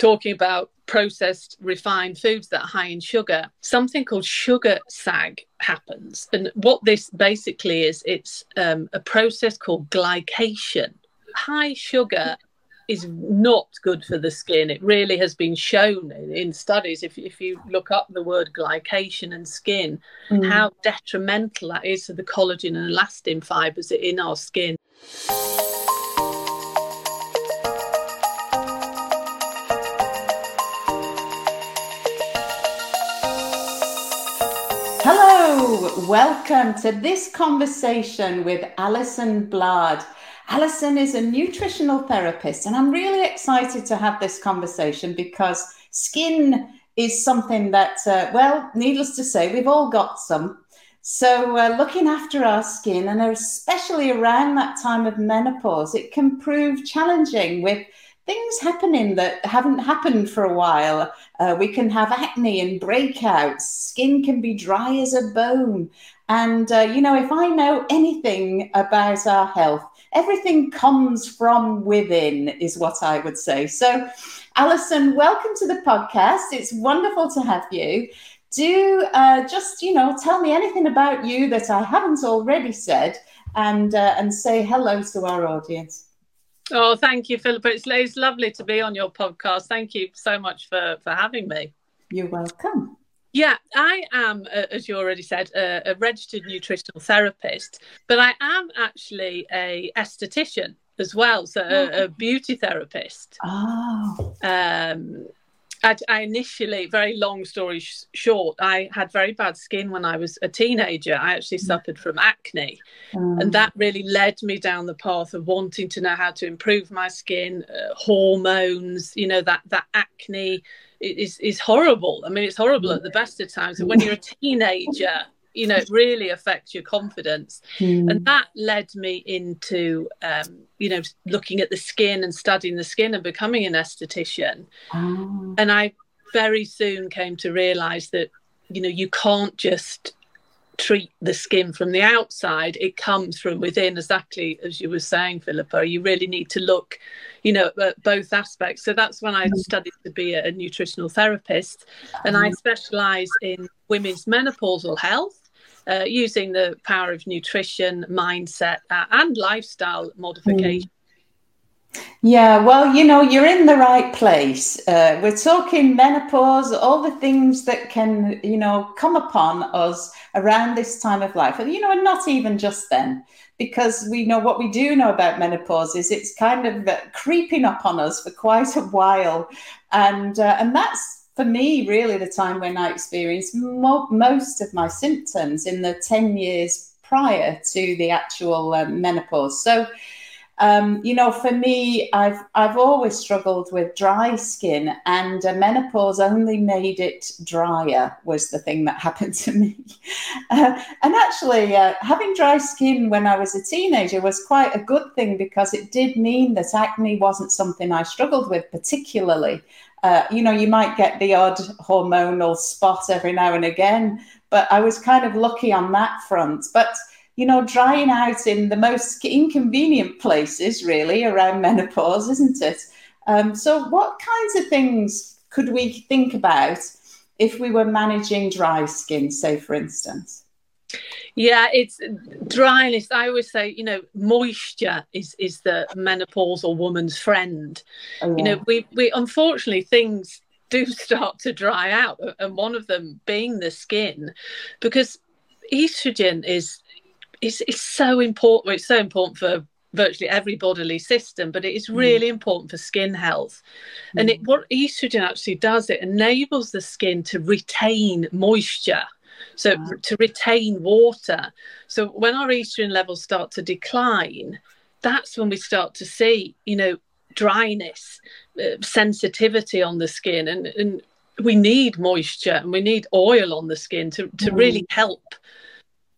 talking about processed refined foods that are high in sugar something called sugar sag happens and what this basically is it's um, a process called glycation high sugar is not good for the skin. It really has been shown in, in studies. If, if you look up the word glycation and skin, mm. how detrimental that is to the collagen and elastin fibers in our skin. Welcome to this conversation with Alison Blard. Alison is a nutritional therapist, and I'm really excited to have this conversation because skin is something that, uh, well, needless to say, we've all got some. So, uh, looking after our skin, and especially around that time of menopause, it can prove challenging with things happening that haven't happened for a while. Uh, we can have acne and breakouts, skin can be dry as a bone. And, uh, you know, if I know anything about our health, everything comes from within, is what I would say. So, Alison, welcome to the podcast. It's wonderful to have you. Do uh, just, you know, tell me anything about you that I haven't already said and, uh, and say hello to our audience. Oh, thank you, Philippa. It's, it's lovely to be on your podcast. Thank you so much for, for having me. You're welcome. Yeah, I am, uh, as you already said, a, a, registered nutritional therapist, but I am actually a esthetician as well, so a, a beauty therapist. Oh. Um, I, I, initially, very long story sh- short, I had very bad skin when I was a teenager. I actually mm. suffered from acne, mm. and that really led me down the path of wanting to know how to improve my skin, uh, hormones, you know, that that acne is is horrible. I mean, it's horrible at the best of times. And when you're a teenager, you know, it really affects your confidence. Mm. And that led me into, um, you know, looking at the skin and studying the skin and becoming an esthetician. Oh. And I very soon came to realize that, you know, you can't just treat the skin from the outside it comes from within exactly as you were saying philippa you really need to look you know at both aspects so that's when i mm. studied to be a, nutritional therapist and i mm. specialize in women's menopausal health uh, using the power of nutrition mindset uh, and lifestyle modification mm. Yeah, well, you know, you're in the right place. Uh, we're talking menopause, all the things that can, you know, come upon us around this time of life. And, you know, and not even just then, because we know what we do know about menopause is it's kind of uh, creeping up on us for quite a while. And, uh, and that's for me really the time when I experienced mo- most of my symptoms in the 10 years prior to the actual uh, menopause. So, um, you know, for me, I've I've always struggled with dry skin, and uh, menopause only made it drier. Was the thing that happened to me. Uh, and actually, uh, having dry skin when I was a teenager was quite a good thing because it did mean that acne wasn't something I struggled with particularly. Uh, you know, you might get the odd hormonal spot every now and again, but I was kind of lucky on that front. But you know, drying out in the most inconvenient places, really, around menopause, isn't it? Um, so, what kinds of things could we think about if we were managing dry skin, say, for instance? Yeah, it's dryness. I always say, you know, moisture is is the menopausal woman's friend. Oh, yeah. You know, we we unfortunately things do start to dry out, and one of them being the skin, because estrogen is it's, it's so important. It's so important for virtually every bodily system, but it is mm. really mm. important for skin health. Mm. And it, what estrogen actually does, it enables the skin to retain moisture. So wow. to retain water. So when our estrogen levels start to decline, that's when we start to see, you know, dryness, uh, sensitivity on the skin, and, and we need moisture and we need oil on the skin to, to mm. really help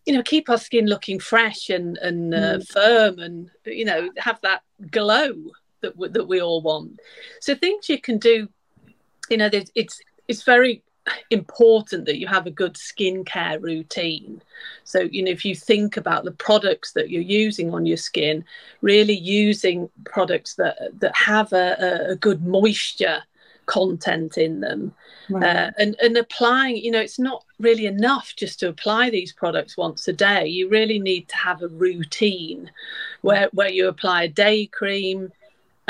you know keep our skin looking fresh and and uh, mm. firm and you know have that glow that w- that we all want so things you can do you know it's it's very important that you have a good skincare routine so you know if you think about the products that you're using on your skin really using products that that have a, a good moisture content in them. Right. Uh, and, and applying, you know, it's not really enough just to apply these products once a day. You really need to have a routine where, where you apply a day cream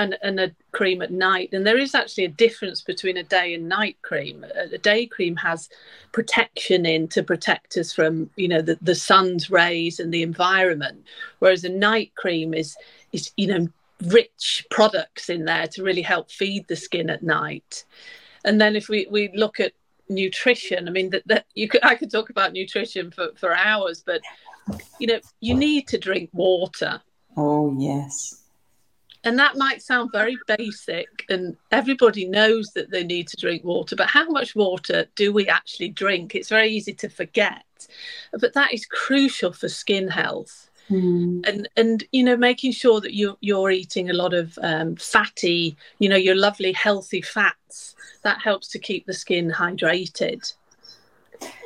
and, and a cream at night. And there is actually a difference between a day and night cream. A, a day cream has protection in to protect us from, you know, the, the sun's rays and the environment, whereas a night cream is, is, you know, rich products in there to really help feed the skin at night. And then if we, we look at nutrition, I mean that, that you could I could talk about nutrition for, for hours, but you know, you need to drink water. Oh yes. And that might sound very basic, and everybody knows that they need to drink water, but how much water do we actually drink? It's very easy to forget. But that is crucial for skin health. Mm. And and you know making sure that you you're eating a lot of um, fatty, you know, your lovely healthy fats that helps to keep the skin hydrated.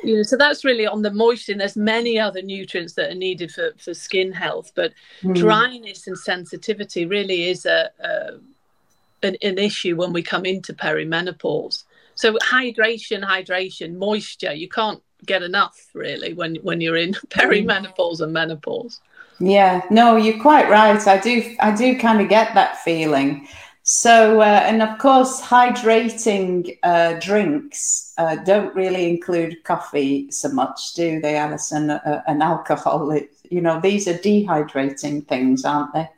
You know, so that's really on the moisture. There's many other nutrients that are needed for, for skin health, but mm. dryness and sensitivity really is a, a an, an issue when we come into perimenopause. So hydration, hydration, moisture. You can't get enough really when when you're in perimenopause and menopause. Yeah, no, you're quite right. I do I do kind of get that feeling. So, uh, and of course, hydrating uh, drinks uh, don't really include coffee so much, do they, Alison? Uh, and alcohol. It, you know, these are dehydrating things, aren't they?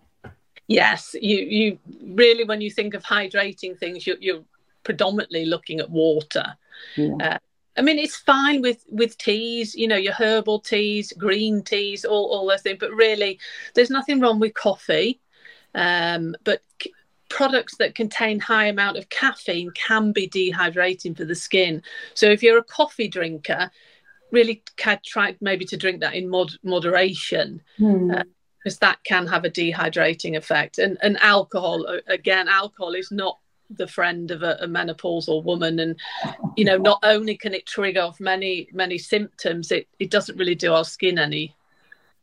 Yes, you you really when you think of hydrating things, you're, you're predominantly looking at water. Yeah. Uh, I mean, it's fine with with teas, you know, your herbal teas, green teas, all all those things. But really, there's nothing wrong with coffee. Um, but products that contain high amount of caffeine can be dehydrating for the skin. So if you're a coffee drinker, really try maybe to drink that in mod- moderation. Mm. Uh, because that can have a dehydrating effect and and alcohol again alcohol is not the friend of a, a, menopausal woman and you know not only can it trigger off many many symptoms it, it doesn't really do our skin any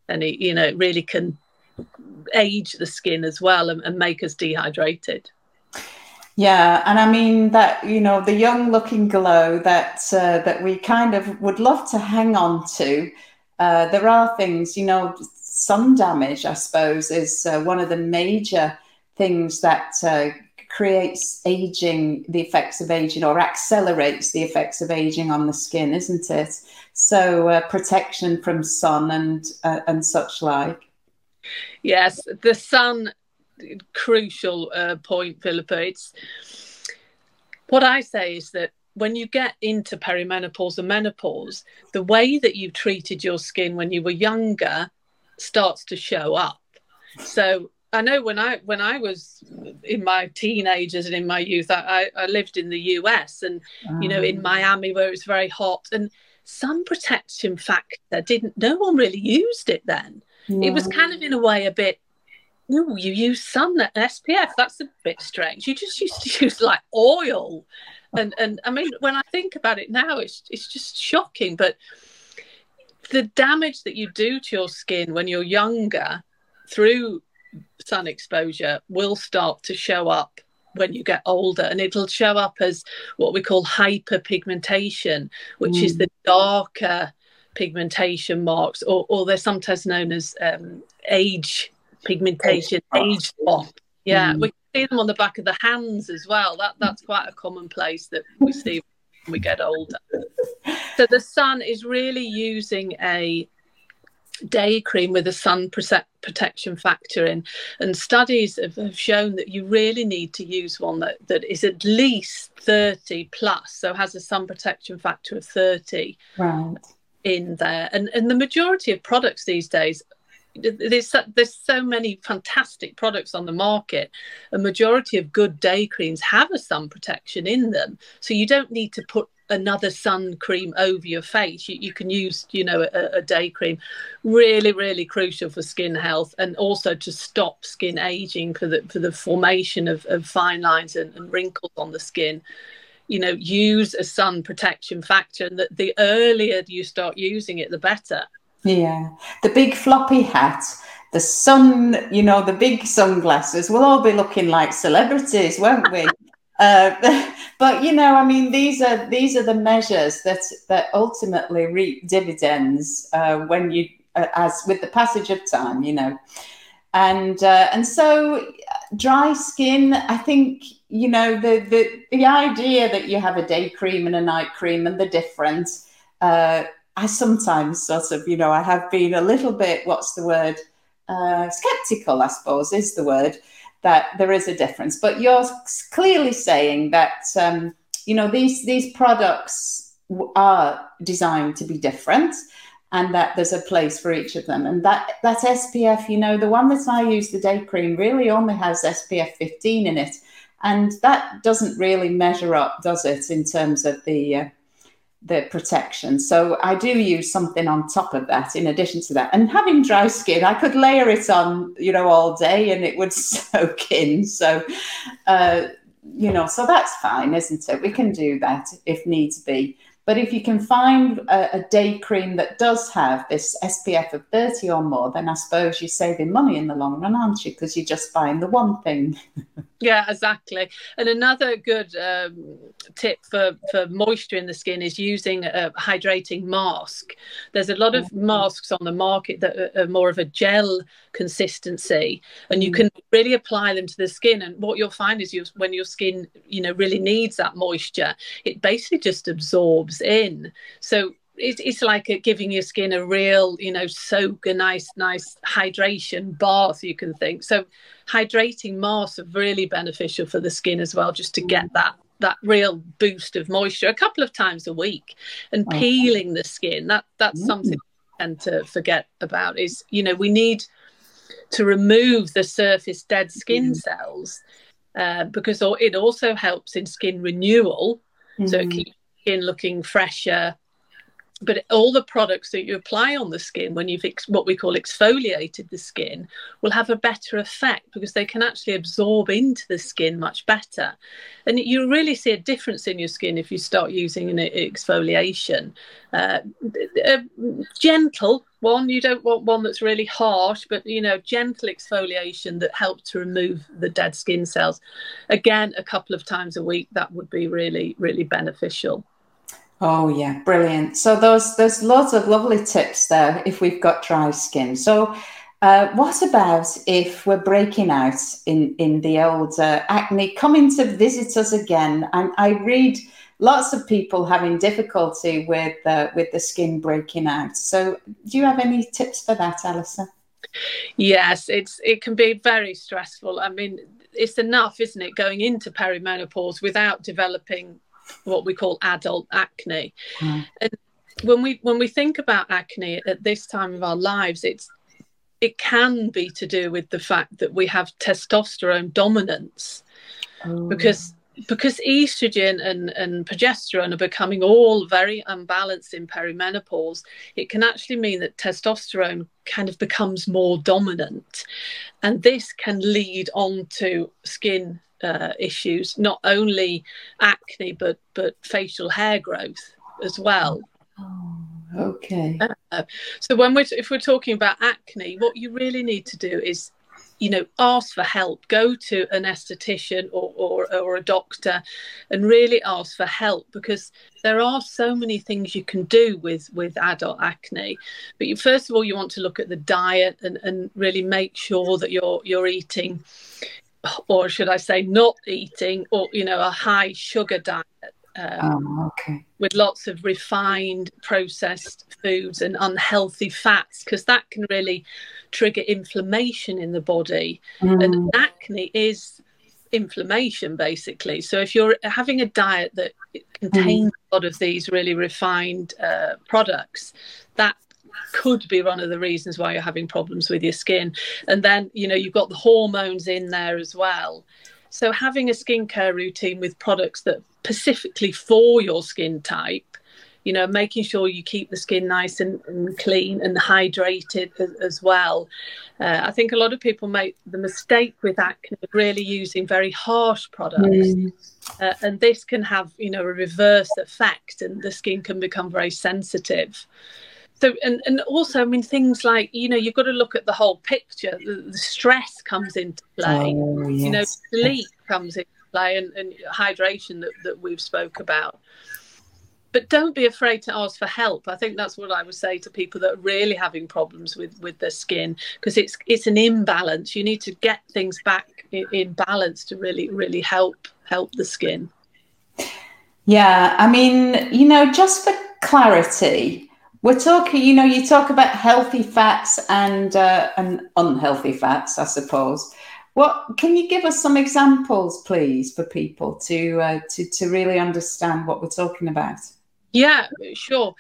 any you know it really can age the skin as well and, and make us dehydrated. Yeah, and I mean that you know the young looking glow that uh, that we kind of would love to hang on to. Uh, there are things, you know, sun damage. I suppose is uh, one of the major things that uh, creates aging, the effects of aging, or accelerates the effects of aging on the skin, isn't it? So uh, protection from sun and uh, and such like. Yes, the sun, crucial uh, point, Philippa. It's what I say is that when you get into perimenopause and menopause, the way that you treated your skin when you were younger starts to show up. So I know when I when I was in my teenagers and in my youth, I, I lived in the US and you know in ah. Miami where it's very hot and sun protection factor didn't no one really used it then. Yeah. It was kind of in a way a bit. Oh, you use sun SPF. That's a bit strange. You just used to use like oil, and and I mean, when I think about it now, it's it's just shocking. But the damage that you do to your skin when you're younger through sun exposure will start to show up when you get older and it'll show up as what we call hyperpigmentation which mm. is the darker pigmentation marks, or, or they're sometimes known as um, age pigmentation, age spot. Yeah, mm. we see them on the back of the hands as well. That that's quite a common place that we see when we get older. So the sun is really using a day cream with a sun protection factor in and studies have, have, shown that you really need to use one that, that is at least 30 plus so has a sun protection factor of 30 right in there. And and the majority of products these days, there's so, there's so many fantastic products on the market. A majority of good day creams have a sun protection in them, so you don't need to put another sun cream over your face. You, you can use, you know, a, a, day cream. Really, really crucial for skin health and also to stop skin aging for the for the formation of, of fine lines and, and wrinkles on the skin you know use a sun protection factor and that the earlier you start using it the better. Yeah. The big floppy hat the sun you know the big sunglasses we'll all be looking like celebrities won't we? Uh, but you know, I mean, these are these are the measures that that ultimately reap dividends uh, when you, uh, as with the passage of time, you know, and uh, and so dry skin. I think you know the the the idea that you have a day cream and a night cream and the difference. Uh, I sometimes sort of, you know, I have been a little bit, what's the word? Uh, skeptical, I suppose, is the word that there is a difference. But you're clearly saying that um, you know these these products are designed to be different, and that there's a place for each of them. And that that SPF, you know, the one that I use, the day cream, really only has SPF 15 in it, and that doesn't really measure up, does it, in terms of the uh, the protection. So I do use something on top of that in addition to that. And having dry skin, I could layer it on, you know, all day and it would soak in. So, uh, you know, so that's fine, isn't it? We can do that if needs be. But if you can find a, a, day cream that does have this SPF of 30 or more, then I suppose you're saving money in the long run, aren't you? Because you're just buying the one thing. yeah, exactly. And another good um, tip for, for moisture in the skin is using a hydrating mask. There's a lot of mm-hmm. masks on the market that are more of a gel consistency, and you mm. can really apply them to the skin. And what you'll find is you, when your skin, you know, really needs that moisture, it basically just absorbs in. So it's, it's like a, giving your skin a real, you know, soak, a nice, nice hydration bath, you can think. So hydrating masks are really beneficial for the skin as well, just to get that that real boost of moisture a couple of times a week and oh. peeling the skin that that's mm. something I tend to forget about is you know we need to remove the surface dead skin mm. cells uh, because it also helps in skin renewal mm. so it mm. keeps skin looking fresher. But all the products that you apply on the skin when you've ex- what we call exfoliated the skin will have a better effect because they can actually absorb into the skin much better. And you really see a difference in your skin if you start using an exfoliation. Uh, gentle one, you don't want one that's really harsh, but you know, gentle exfoliation that helps to remove the dead skin cells. Again, a couple of times a week, that would be really, really beneficial. Oh yeah, brilliant. So those there's lots of lovely tips there if we've got dry skin. So uh, what about if we're breaking out in in the old uh, acne, coming to visit us again? And I read lots of people having difficulty with uh, with the skin breaking out. So do you have any tips for that, Alison? Yes, it's it can be very stressful. I mean, it's enough, isn't it, going into perimenopause without developing what we call adult acne. Mm. And when we when we think about acne at this time of our lives, it's it can be to do with the fact that we have testosterone dominance. Oh. Because because estrogen and, and progesterone are becoming all very unbalanced in perimenopause, it can actually mean that testosterone kind of becomes more dominant. And this can lead on to skin uh, issues, not only acne but but facial hair growth as well. Oh, okay. Uh, so when we're if we're talking about acne, what you really need to do is you know ask for help go to an esthetician or, or, or a doctor and really ask for help because there are so many things you can do with with adult acne but you, first of all you want to look at the diet and, and really make sure that you're you're eating or should I say, not eating, or you know, a high sugar diet. Um, oh, okay. With lots of refined processed foods and unhealthy fats, because that can really trigger inflammation in the body. Mm. And acne is inflammation, basically. So if you're having a diet that contains mm. a lot of these really refined uh, products, that could be one of the reasons why you're having problems with your skin. And then, you know, you've got the hormones in there as well. So having a skincare routine with products that specifically for your skin type, you know, making sure you keep the skin nice and, and clean and hydrated as, as well. Uh, I think a lot of people make the mistake with acne of really using very harsh products. Mm. Uh, and this can have, you know, a reverse effect and the skin can become very sensitive so and and also i mean things like you know you've got to look at the whole picture the, the stress comes into play oh, yes. you know sleep comes into play and, and hydration that, that we've spoke about but don't be afraid to ask for help. I think that's what I would say to people that are really having problems with with their skin because it's it's an imbalance. You need to get things back in, in, balance to really really help help the skin. Yeah, I mean, you know, just for clarity, we're talking. You know, you talk about healthy fats and uh, and unhealthy fats, I suppose. What can you give us some examples, please, for people to uh, to to really understand what we're talking about? Yeah, sure.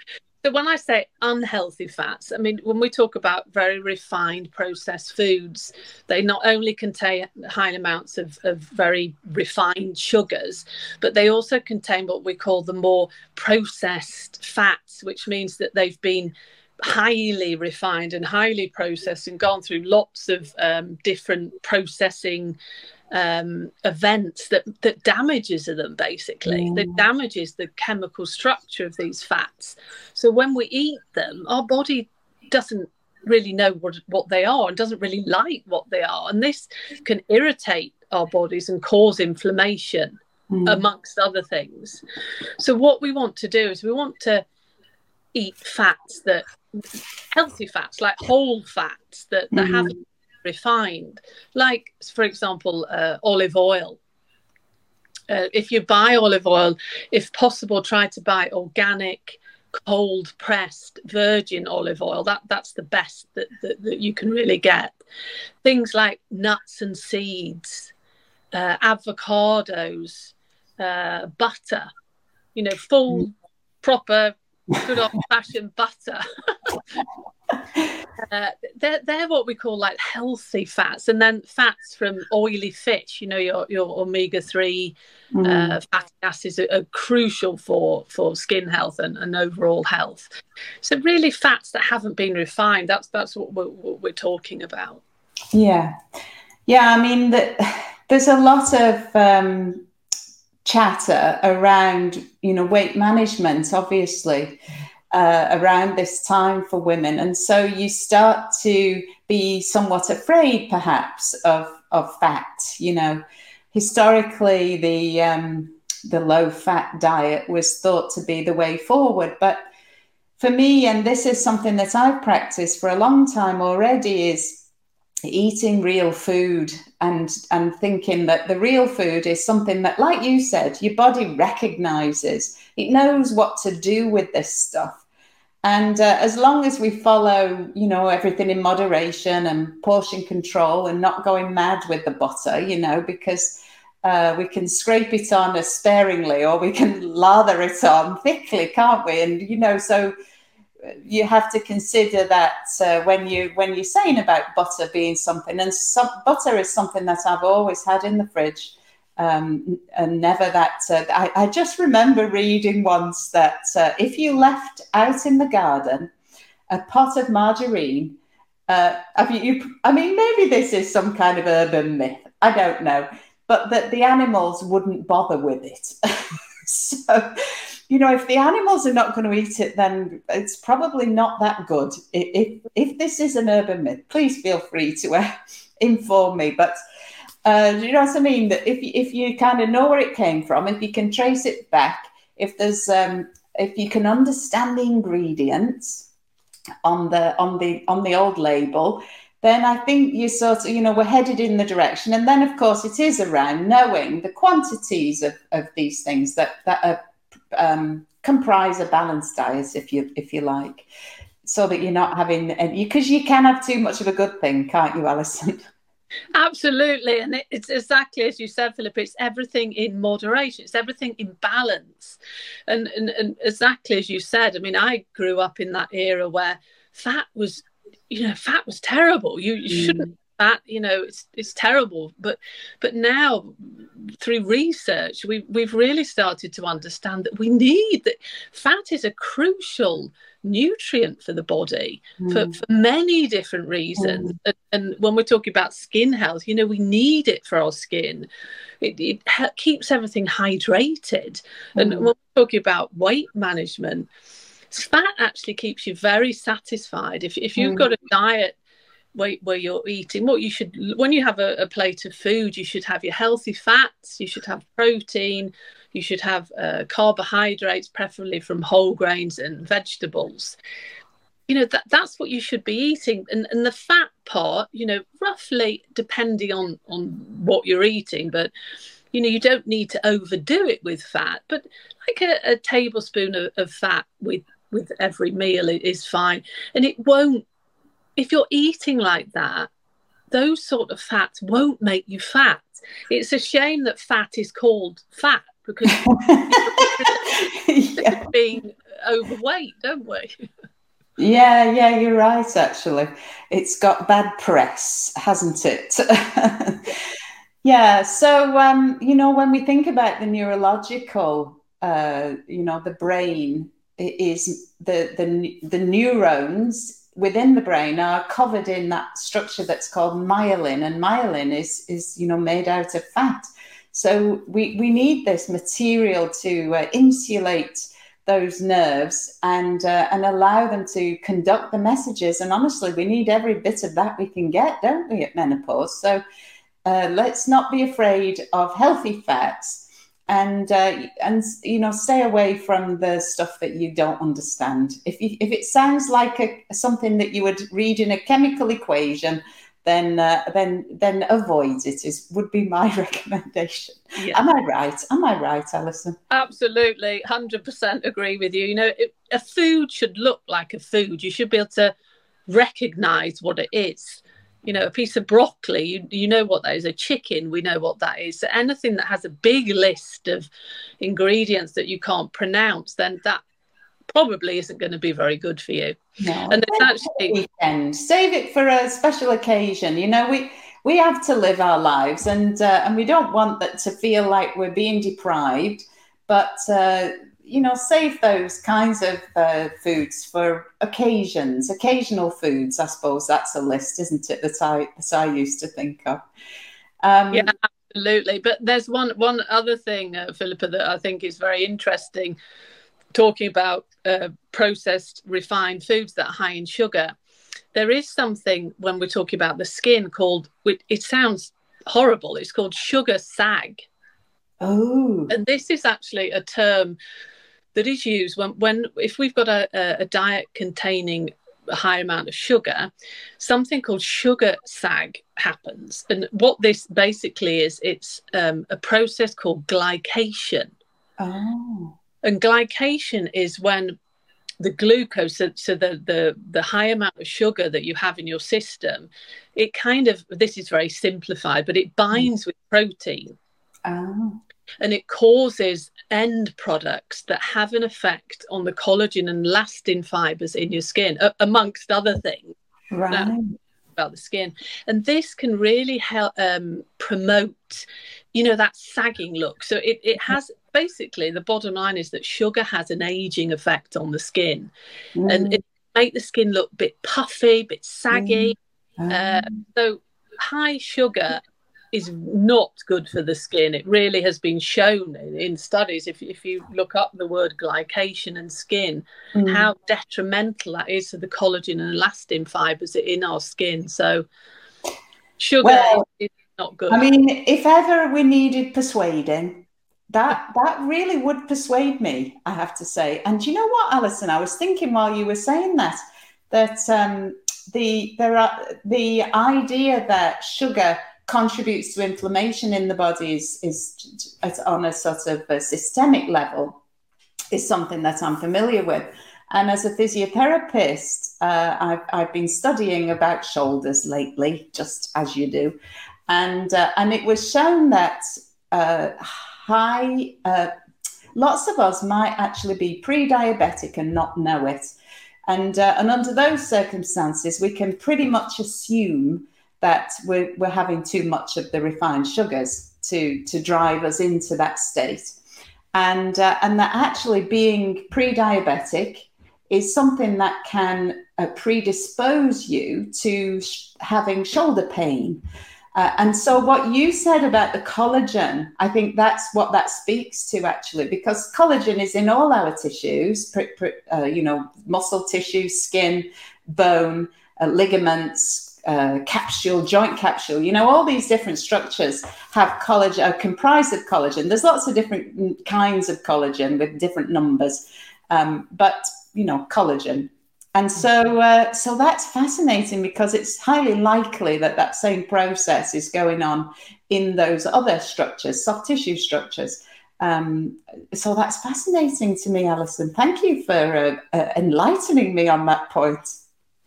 So when I say unhealthy fats, I mean when we talk about very refined processed foods, they not only contain high amounts of, of very refined sugars, but they also contain what we call the more processed fats, which means that they've been highly refined and highly processed and gone through lots of um, different processing um, events that that damages them basically mm. that damages the chemical structure of these fats so when we eat them our body doesn't really know what, what they are and doesn't really like what they are and this can irritate our bodies and cause inflammation mm. amongst other things so what we want to do is we want to eat fats that healthy fats like whole fats that, that mm. haven't refined, like, for example, uh, olive oil. Uh, if you buy olive oil, if possible, try to buy organic, cold pressed virgin olive oil. That that's the best that, that, that you can really get. Things like nuts and seeds, uh, avocados, uh, butter. You know, full, mm. proper, good old fashioned butter. Uh, they're, they're what we call like healthy fats and then fats from oily fish you know your, your omega-3 mm. uh, fatty acids are, are, crucial for for skin health and, and overall health. So really fats that haven't been refined that's that's what we're, what we're talking about. Yeah. Yeah i mean the, there's a lot of um, chatter around you know weight management obviously uh, around this time for women. And so you start to be somewhat afraid, perhaps, of, of fat. You know, historically, the, um, the low fat diet was thought to be the way forward. But for me, and this is something that I've practiced for a long time already, is eating real food and and thinking that the real food is something that like you said your body recognizes it knows what to do with this stuff and uh, as long as we follow, you know, everything in moderation and portion control and not going mad with the butter, you know, because uh, we can scrape it on sparingly or we can lather it on thickly, can't we? And, you know, so you have to consider that uh, when you when you're saying about butter being something, and some, butter is something that I've always had in the fridge um, and never that. Uh, I, I, just remember reading once that uh, if you left out in the garden a pot of margarine, uh, I, mean, you, I mean, maybe this is some kind of urban myth. I don't know, but that the animals wouldn't bother with it. so, you know, if the animals are not going to eat it, then it's probably not that good. If if this is an urban myth, please feel free to uh, inform me. But uh, you know what I mean? That if if you kind of know where it came from, if you can trace it back, if there's um, if you can understand the ingredients on the on the on the old label, then I think you sort of you know we're headed in the direction. And then of course it is around knowing the quantities of, of these things that that are, um, comprise a balanced diet, if you if you like, so that you're not having because you can have too much of a good thing, can't you, Alison? Absolutely. And it, it's exactly as you said, Philip, it's everything in moderation, it's everything in balance. And, and, and exactly as you said, I mean, I grew up in that era where fat was, you know, fat was terrible. You, you mm. shouldn't that you know it's it's terrible but but now through research we we've really started to understand that we need that fat is a crucial nutrient for the body mm. for, for many different reasons mm. and, and, when we're talking about skin health you know we need it for our skin it, it keeps everything hydrated mm. and when we're talking about weight management fat actually keeps you very satisfied if, if you've mm. got a diet where, where you're eating what you should when you have a, a, plate of food you should have your healthy fats you should have protein you should have uh, carbohydrates preferably from whole grains and vegetables. You know that that's what you should be eating. And, and the fat part you know roughly depending on on what you're eating but you know you don't need to overdo it with fat but like a, a tablespoon of, of fat with with every meal is fine. And it won't if you're eating like that, those sort of fats won't make you fat. It's a shame that fat is called fat because yeah. being overweight, don't we? Yeah, yeah, you're right, actually. It's got bad press, hasn't it? yeah, so, um, you know, when we think about the neurological, uh, you know, the brain is the, the, the neurons within the brain are covered in that structure that's called myelin, and myelin is is you know made out of fat. So we we need this material to uh, insulate those nerves and uh, and allow them to conduct the messages. And honestly, we need every bit of that we can get, don't we, at menopause? So uh, let's not be afraid of healthy fats and uh, and you know stay away from the stuff that you don't understand. If you, if it sounds like a, something that you would read in a chemical equation then uh, then then avoid it is would be my recommendation. Yeah. am i right? Am i right alison? Absolutely. 100% agree with you. You know it, a food should look like a food. You should be able to recognize what it is you know, a piece of broccoli, you, you know what that is. A chicken, we know what that is. So anything that has a big list of ingredients that you can't pronounce, then that probably isn't going to be very good for you. No, and it's actually weekend. Save it for a special occasion. You know, we we have to live our lives, and uh, and we don't want that to feel like we're being deprived. But uh, you know, save those kinds of uh, foods for occasions, occasional foods. I suppose that's a list, isn't it? That I that I used to think of. Um, yeah, absolutely. But there's one one other thing, uh, Philippa, that I think is very interesting. Talking about uh, processed, refined foods that are high in sugar, there is something when we're talking about the skin called. It sounds horrible. It's called sugar sag. Oh. And this is actually a term that is used when, when if we've got a, a diet containing a high amount of sugar, something called sugar sag happens. And what this basically is, it's um, a process called glycation. Oh. And glycation is when the glucose, so, so the, the, the high amount of sugar that you have in your system, it kind of, this is very simplified, but it binds mm. with protein. Oh and it causes end products that have an effect on the collagen and elastin fibers in your skin, amongst other things. Right. about the skin, and this can really help um, promote, you know, that sagging look. So it it has basically the bottom line is that sugar has an aging effect on the skin, mm. and it make the skin look a bit puffy, a bit saggy. Mm. Uh, so high sugar is not good for the skin. It really has been shown in, in studies. If, if you look up the word glycation and skin, mm. how detrimental that is to the collagen and elastin fibers in our skin. So, sugar well, is not good. I mean, if ever we needed persuading, that that really would persuade me. I have to say. And you know what, Alison? I was thinking while you were saying that that um, the there are the idea that sugar contributes to inflammation in the body is, is, is on a sort of a systemic level is something that I'm familiar with. And as a physiotherapist, uh, I've, I've been studying about shoulders lately, just as you do. And, uh, and it was shown that uh, high, uh, lots of us might actually be pre diabetic and not know it. And, uh, and under those circumstances, we can pretty much assume that we're, we're having too much of the refined sugars to, to drive us into that state. And, uh, and that actually being pre diabetic is something that can uh, predispose you to sh- having shoulder pain. Uh, and so, what you said about the collagen, I think that's what that speaks to actually, because collagen is in all our tissues, pr- pr- uh, you know, muscle tissue, skin, bone, uh, ligaments, uh, capsule, joint capsule. You know, all these different structures have collagen, are comprised of collagen. There's lots of different kinds of collagen with different numbers, um, but you know, collagen. And so, uh, so that's fascinating because it's highly likely that that same process is going on in those other structures, soft tissue structures. Um, so that's fascinating to me, Alison. Thank you for uh, uh, enlightening me on that point.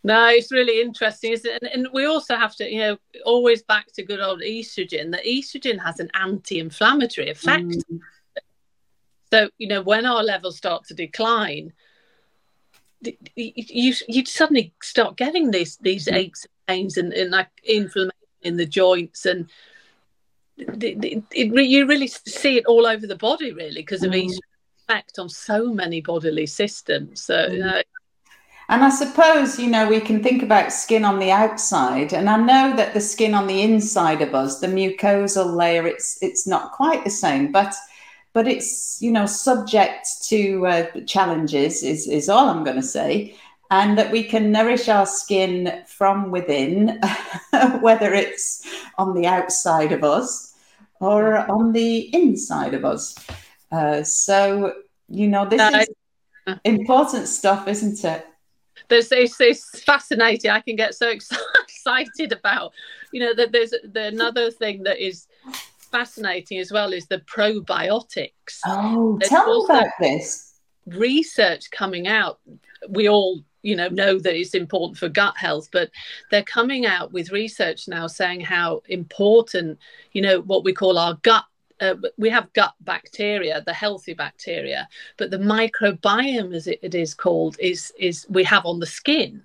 No, it's really interesting, isn't it? And, and, we also have to, you know, always back to good old estrogen. That estrogen has an anti-inflammatory effect. Mm. So, you know, when our levels start to decline, you you suddenly start getting these these mm. aches and pains and, and like inflammation in the joints and it, you really see it all over the body really because of mm. estrogen effect on so many bodily systems. So. Mm. And I suppose, you know, we can think about skin on the outside. And I know that the skin on the inside of us, the mucosal layer, it's it's not quite the same, but but it's, you know, subject to uh, challenges is, is all I'm going to say. And that we can nourish our skin from within, whether it's on the outside of us or on the inside of us. Uh, so, you know, this uh, is important stuff, isn't it? There's it's, it's fascinating. I can get so excited about, you know, that there's the, another thing that is fascinating as well is the probiotics. Oh, there's tell me about this. Research coming out. We all you know know that it's important for gut health but they're coming out with research now saying how important you know what we call our gut uh, we have gut bacteria, the healthy bacteria, but the microbiome, as it, it is called, is is we have on the skin.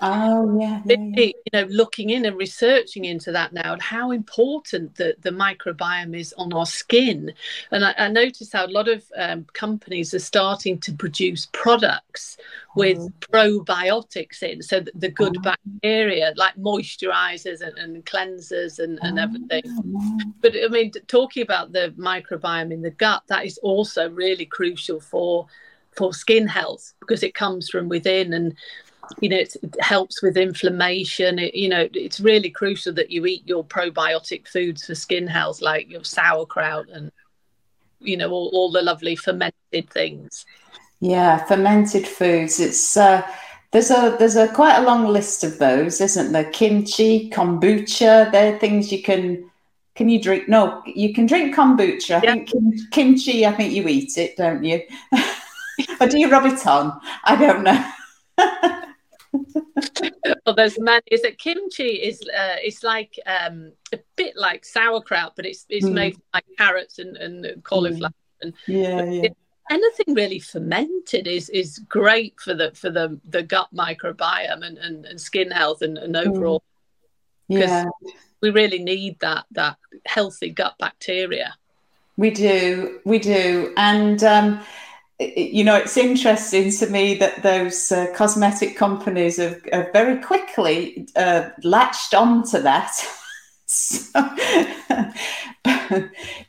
Oh yeah, yeah, yeah, You know, looking in and researching into that now, and how important the the microbiome is on our skin. And I, I noticed how a lot of um, companies are starting to produce products with oh. probiotics in, so that the good oh. bacteria, like moisturizers and, and cleansers and, and oh. everything. But I mean, talking about the microbiome in the gut, that is also really crucial for for skin health because it comes from within and you know it helps with inflammation. It, you know it's really crucial that you eat your probiotic foods for skin health like your sauerkraut and you know all, all the lovely fermented things. Yeah fermented foods. It's uh there's a there's a quite a long list of those isn't there? Kimchi kombucha they're things you can can you drink? No you can drink kombucha. I yeah. think kim, kimchi i think you eat it don't you? Or do you rub it on? I don't know well, there's many. Is that kimchi? Is uh, it's like um, a bit like sauerkraut, but it's it's mm. made like carrots and, and cauliflower. And, yeah, yeah. anything really fermented is is great for the for the the gut microbiome and, and, and skin health and, and mm. overall. Mm. Yeah, we really need that that healthy gut bacteria. We do, we do, and. Um, you know, it's interesting to me that those uh, cosmetic companies have, have very quickly uh, latched onto that.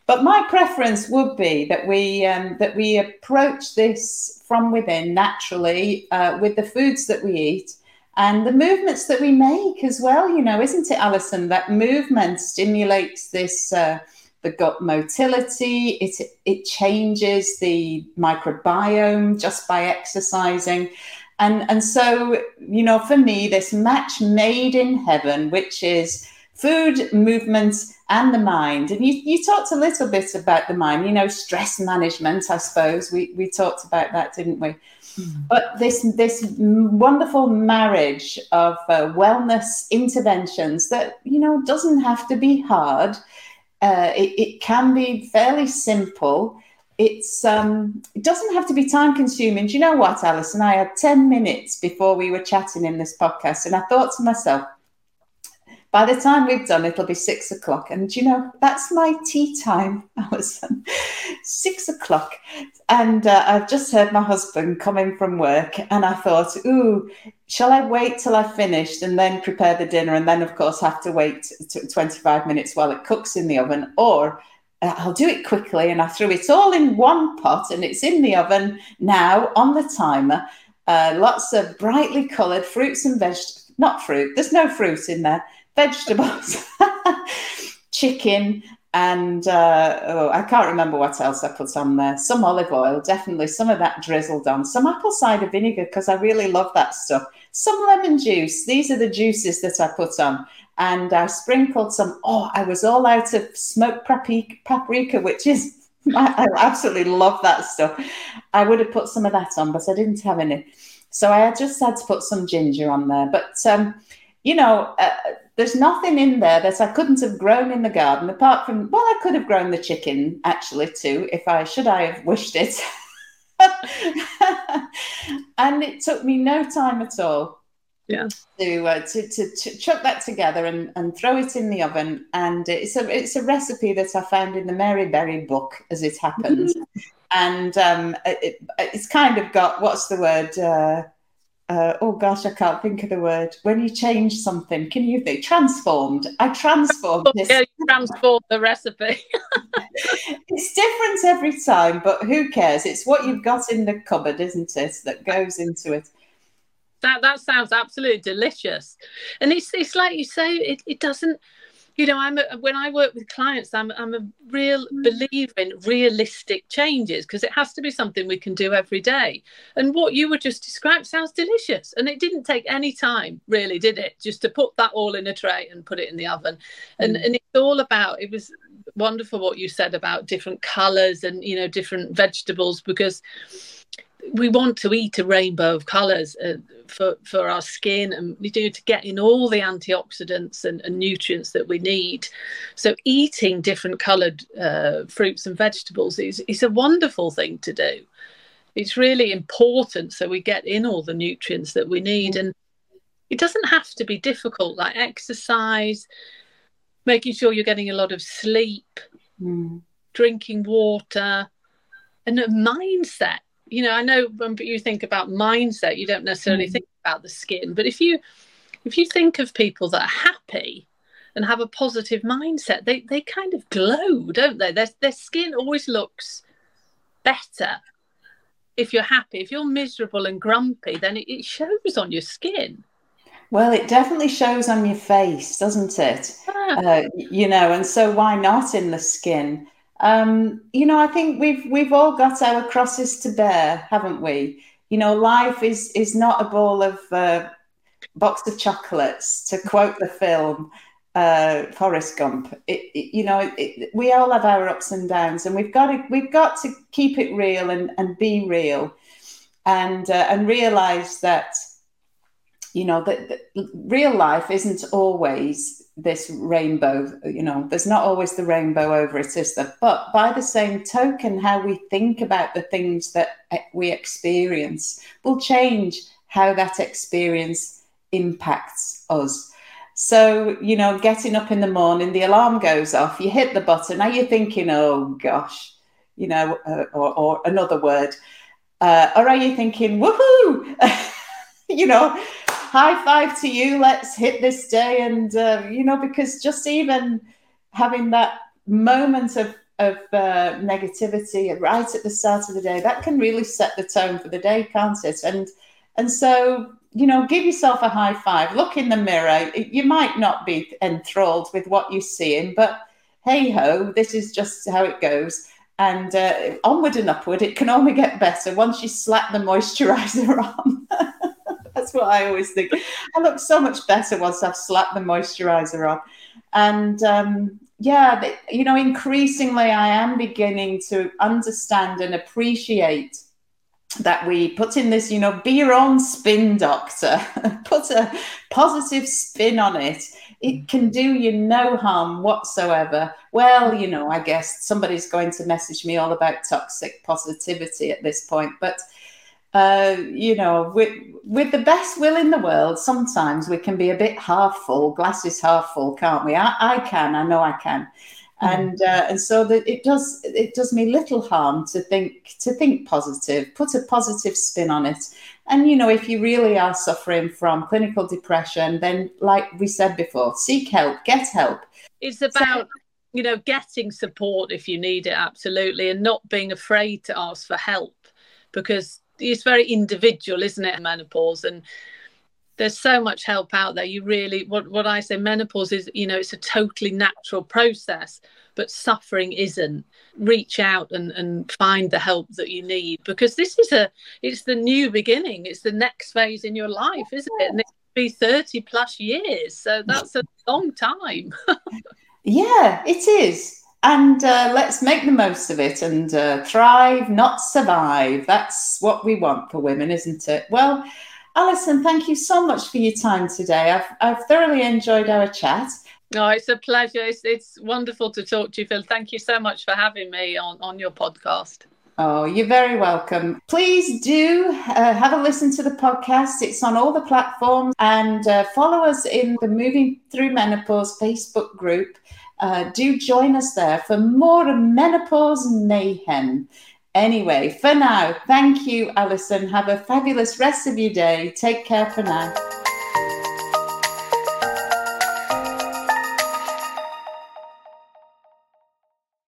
but my preference would be that we um, that we approach this from within naturally uh, with the foods that we eat and the movements that we make as well. You know, isn't it, Alison? That movement stimulates this uh, the gut motility. It, it changes the microbiome just by exercising. And, and so, you know, for me, this match made in heaven, which is food, movement, and the mind. And you, you talked a little bit about the mind, you know, stress management, I suppose. We, we talked about that, didn't we? Mm. But this, this wonderful marriage of uh, wellness interventions that, you know, doesn't have to be hard uh, it, it, can be fairly simple. It's um, it doesn't have to be time consuming. Do you know what, Alison? I had 10 minutes before we were chatting in this podcast, and I thought to myself, by the time we've done, it'll be six o'clock. And you know, that's my tea time, Alison. six o'clock. And uh, I've just heard my husband coming from work, and I thought, ooh, shall I wait till I've finished and then prepare the dinner? And then, of course, have to wait t- 25 minutes while it cooks in the oven. Or uh, I'll do it quickly and I threw it all in one pot and it's in the oven now on the timer. Uh, lots of brightly coloured fruits and vegetables not fruit. There's no fruit in there. Vegetables, chicken, and uh, oh, I can't remember what else I put on there. Some olive oil, definitely. Some of that drizzled on. Some apple cider vinegar because I really love that stuff. Some lemon juice. These are the juices that I put on. And I sprinkled some. Oh, I was all out of smoked paprika, which is I absolutely love that stuff. I would have put some of that on, but I didn't have any. So I just had to put some ginger on there. But, um, you know, uh, there's nothing in there that I couldn't have grown in the garden apart from, well, I could have grown the chicken actually too, if I should I have wished it. and it took me no time at all yeah. to, uh, to, to, to chuck that together and, and throw it in the oven. And it's a it's a recipe that i found in the mary berry book as it happens and um, it, it's kind of got what's the word uh, uh, oh gosh, I can't think of the word. When you change something, can you think transformed? I transformed this. Yeah, you transformed the recipe. it's different every time, but who cares? It's what you've got in the cupboard, isn't it, that goes into it. That that sounds absolutely delicious, and it's it's like you say, it, it doesn't. You know, I'm a, when I work with clients, I'm I'm a real believer in realistic changes because it has to be something we can do every day. And what you were just described sounds delicious, and it didn't take any time, really, did it? Just to put that all in a tray and put it in the oven, and mm. and it's all about. It was wonderful what you said about different colours and you know different vegetables because we want to eat a rainbow of colours uh, for for our skin, and we do to get in all the antioxidants and, and nutrients that we need. So, eating different coloured uh, fruits and vegetables is is a wonderful thing to do. It's really important, so we get in all the nutrients that we need, and it doesn't have to be difficult. Like exercise, making sure you're getting a lot of sleep, mm. drinking water, and a mindset you know, I know when you think about mindset, you don't necessarily mm. think about the skin, but if you if you think of people that are happy and have a positive mindset, they they kind of glow, don't they? Their their skin always looks better if you're happy. If you're miserable and grumpy, then it, it shows on your skin. Well, it definitely shows on your face, doesn't it? Ah. Uh, you know, and so why not in the skin? Um, you know, I think we've we've all got our crosses to bear, haven't we? You know, life is is not a bowl of uh, box of chocolates, to quote the film uh, Forrest Gump. It, it, you know, it, we all have our ups and downs, and we've got to we've got to keep it real and, and be real, and uh, and realize that you know that, real life isn't always this rainbow you know there's not always the rainbow over it is there but by the same token how we think about the things that we experience will change how that experience impacts us. So you know getting up in the morning the alarm goes off you hit the button are you're thinking oh gosh you know uh, or, or, another word uh, or are you thinking woohoo! You know high five to you. Let's hit this day. And, uh, you know, because just even having that moment of, of uh, negativity right at the start of the day, that can really set the tone for the day, can't it? And, and so, you know, give yourself a high five, look in the mirror. You might not be enthralled with what you're seeing, but hey ho, this is just how it goes. And uh, onward and upward, it can only get better once you slap the moisturizer on. That's what I always think. I look so much better once I've slapped the moisturizer on. And um, yeah, you know, increasingly I am beginning to understand and appreciate that we put in this, you know, be your own spin doctor, put a positive spin on it. It can do you no harm whatsoever. Well, you know, I guess somebody's going to message me all about toxic positivity at this point, but uh, you know, with with the best will in the world, sometimes we can be a bit half full, glasses half full, can't we? I, I can, I know I can, mm. and uh, and so that it does it does me little harm to think to think positive, put a positive spin on it, and you know, if you really are suffering from clinical depression, then like we said before, seek help, get help. It's about. You know, getting support if you need it, absolutely, and not being afraid to ask for help because it's very individual, isn't it? Menopause? And there's so much help out there. You really what what i say menopause is you know it's a totally natural process but suffering isn't. Reach out and and find the help that you need because this is a it's the new beginning. It's the next phase in your life isn't it? And it be 30 plus years. So that's a long time. Yeah it is and uh, let's make the most of it and uh, thrive not survive that's what we want for women isn't it well Alison, thank you so much for your time today. I've, I've thoroughly enjoyed our chat. No, it's a pleasure. It's, it's wonderful to talk to you, Phil. Thank you so much for having me on, on your podcast. Oh, you're very welcome. Please do uh, have a listen to the podcast. It's on all the platforms and uh, follow us in the Moving Through Menopause Facebook group. Uh, do join us there for more menopause mayhem. Anyway, for now, thank you, Alison. Have a fabulous rest of your day. Take care for now.